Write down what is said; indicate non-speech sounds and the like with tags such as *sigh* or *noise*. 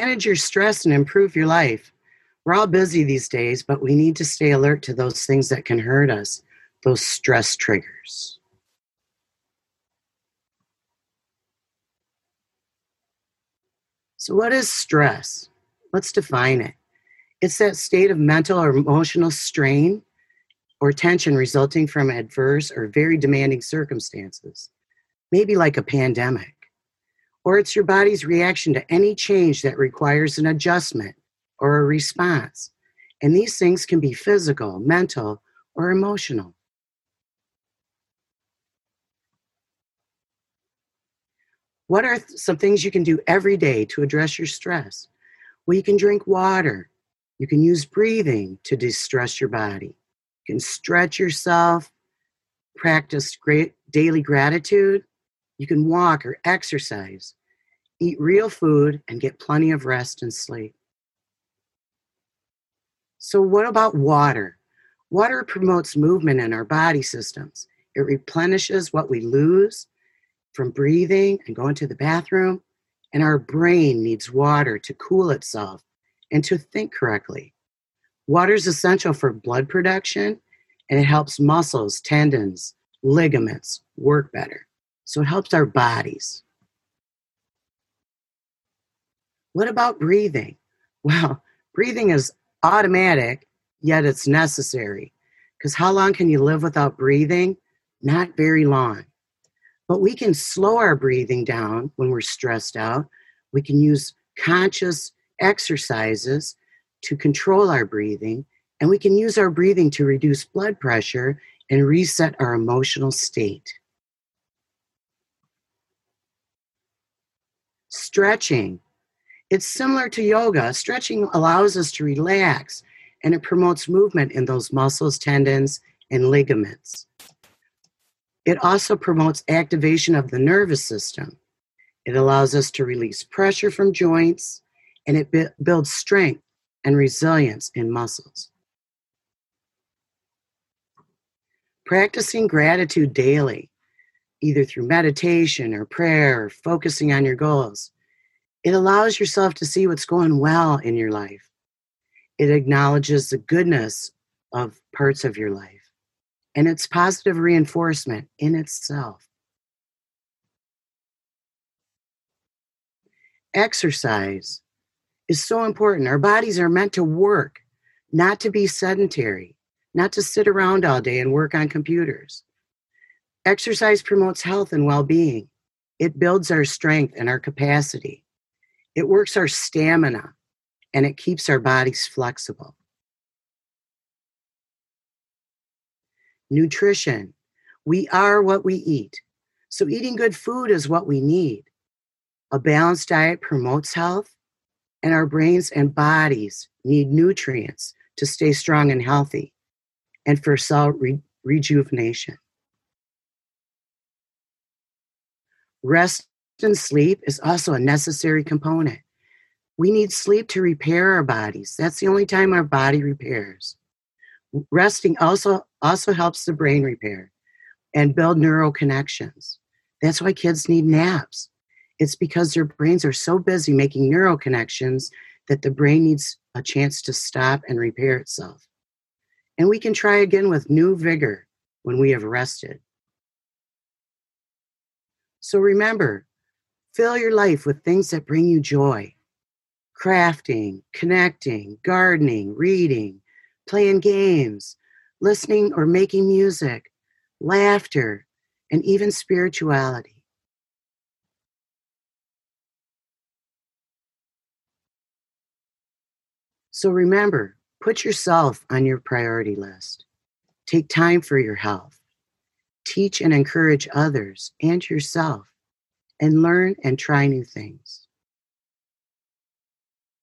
manage your stress and improve your life. We're all busy these days, but we need to stay alert to those things that can hurt us, those stress triggers. So, what is stress? Let's define it. It's that state of mental or emotional strain or tension resulting from adverse or very demanding circumstances, maybe like a pandemic. Or it's your body's reaction to any change that requires an adjustment or a response. And these things can be physical, mental, or emotional. What are some things you can do every day to address your stress? Well, you can drink water. You can use breathing to distress your body. You can stretch yourself, practice great daily gratitude. You can walk or exercise, eat real food, and get plenty of rest and sleep. So, what about water? Water promotes movement in our body systems. It replenishes what we lose from breathing and going to the bathroom, and our brain needs water to cool itself and to think correctly. Water is essential for blood production and it helps muscles, tendons, ligaments work better. So it helps our bodies. What about breathing? *laughs* Well, breathing is automatic, yet it's necessary. Because how long can you live without breathing? Not very long. But we can slow our breathing down when we're stressed out. We can use conscious exercises to control our breathing, and we can use our breathing to reduce blood pressure and reset our emotional state. Stretching. It's similar to yoga. Stretching allows us to relax and it promotes movement in those muscles, tendons, and ligaments. It also promotes activation of the nervous system. It allows us to release pressure from joints and it builds strength and resilience in muscles. Practicing gratitude daily, either through meditation or prayer or focusing on your goals, it allows yourself to see what's going well in your life. It acknowledges the goodness of parts of your life and it's positive reinforcement in itself. Exercise is so important. Our bodies are meant to work, not to be sedentary, not to sit around all day and work on computers. Exercise promotes health and well being. It builds our strength and our capacity. It works our stamina and it keeps our bodies flexible. nutrition. We are what we eat. So, eating good food is what we need. A balanced diet promotes health, and our brains and bodies need nutrients to stay strong and healthy and for cell re- rejuvenation. Rest sleep is also a necessary component. We need sleep to repair our bodies. That's the only time our body repairs. Resting also also helps the brain repair and build neural connections. That's why kids need naps. It's because their brains are so busy making neural connections that the brain needs a chance to stop and repair itself. And we can try again with new vigor when we have rested. So remember, fill your life with things that bring you joy crafting, connecting, gardening, reading, playing games, listening or making music, laughter, and even spirituality. So remember, put yourself on your priority list. Take time for your health. Teach and encourage others and yourself, and learn and try new things.